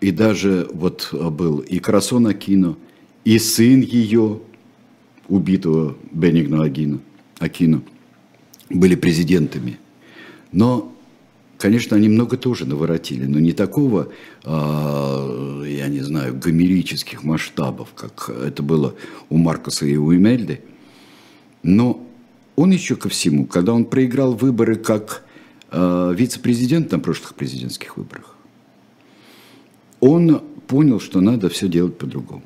S2: и даже вот был и Красон Акино, и сын ее, убитого Бенигно Акино, Акино, были президентами. Но Конечно, они много тоже наворотили, но не такого, а, я не знаю, гомерических масштабов, как это было у Маркоса и у Эмельды. Но он еще ко всему, когда он проиграл выборы как а, вице-президент на прошлых президентских выборах, он понял, что надо все делать по-другому.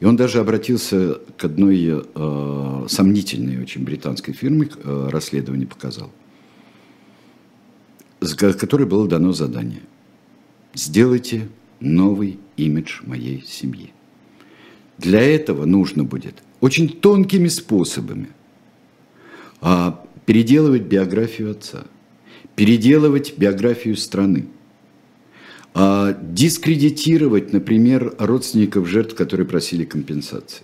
S2: И он даже обратился к одной э, сомнительной очень британской фирме, э, расследование показал, с которой было дано задание. Сделайте новый имидж моей семьи. Для этого нужно будет очень тонкими способами а, переделывать биографию отца, переделывать биографию страны – а дискредитировать, например, родственников жертв, которые просили компенсации.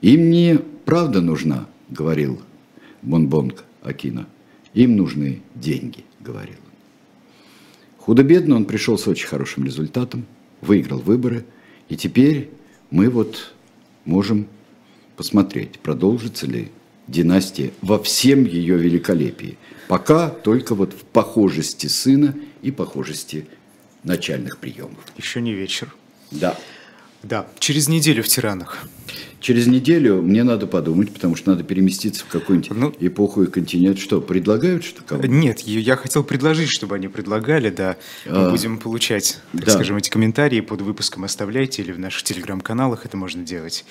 S2: Им не правда нужна, говорил Бонбонг Акина, им нужны деньги, говорил. Худо-бедно он пришел с очень хорошим результатом, выиграл выборы, и теперь мы вот можем посмотреть, продолжится ли династия во всем ее великолепии. Пока только вот в похожести сына и похожести начальных приемов.
S1: Еще не вечер.
S2: Да.
S1: Да, через неделю в «Тиранах».
S2: Через неделю мне надо подумать, потому что надо переместиться в какую-нибудь ну, эпоху и континент. Что, предлагают что кого
S1: Нет, я хотел предложить, чтобы они предлагали, да. Мы а, будем получать, так да. скажем, эти комментарии под выпуском оставляйте или в наших телеграм-каналах это можно делать.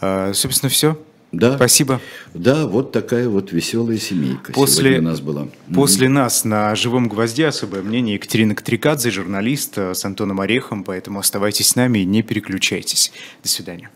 S1: А, собственно, все.
S2: Да.
S1: Спасибо.
S2: Да, вот такая вот веселая семейка
S1: после,
S2: у нас была.
S1: После mm-hmm. нас на «Живом гвозде» особое мнение Екатерина Катрикадзе, журналист э, с Антоном Орехом, поэтому оставайтесь с нами и не переключайтесь. До свидания.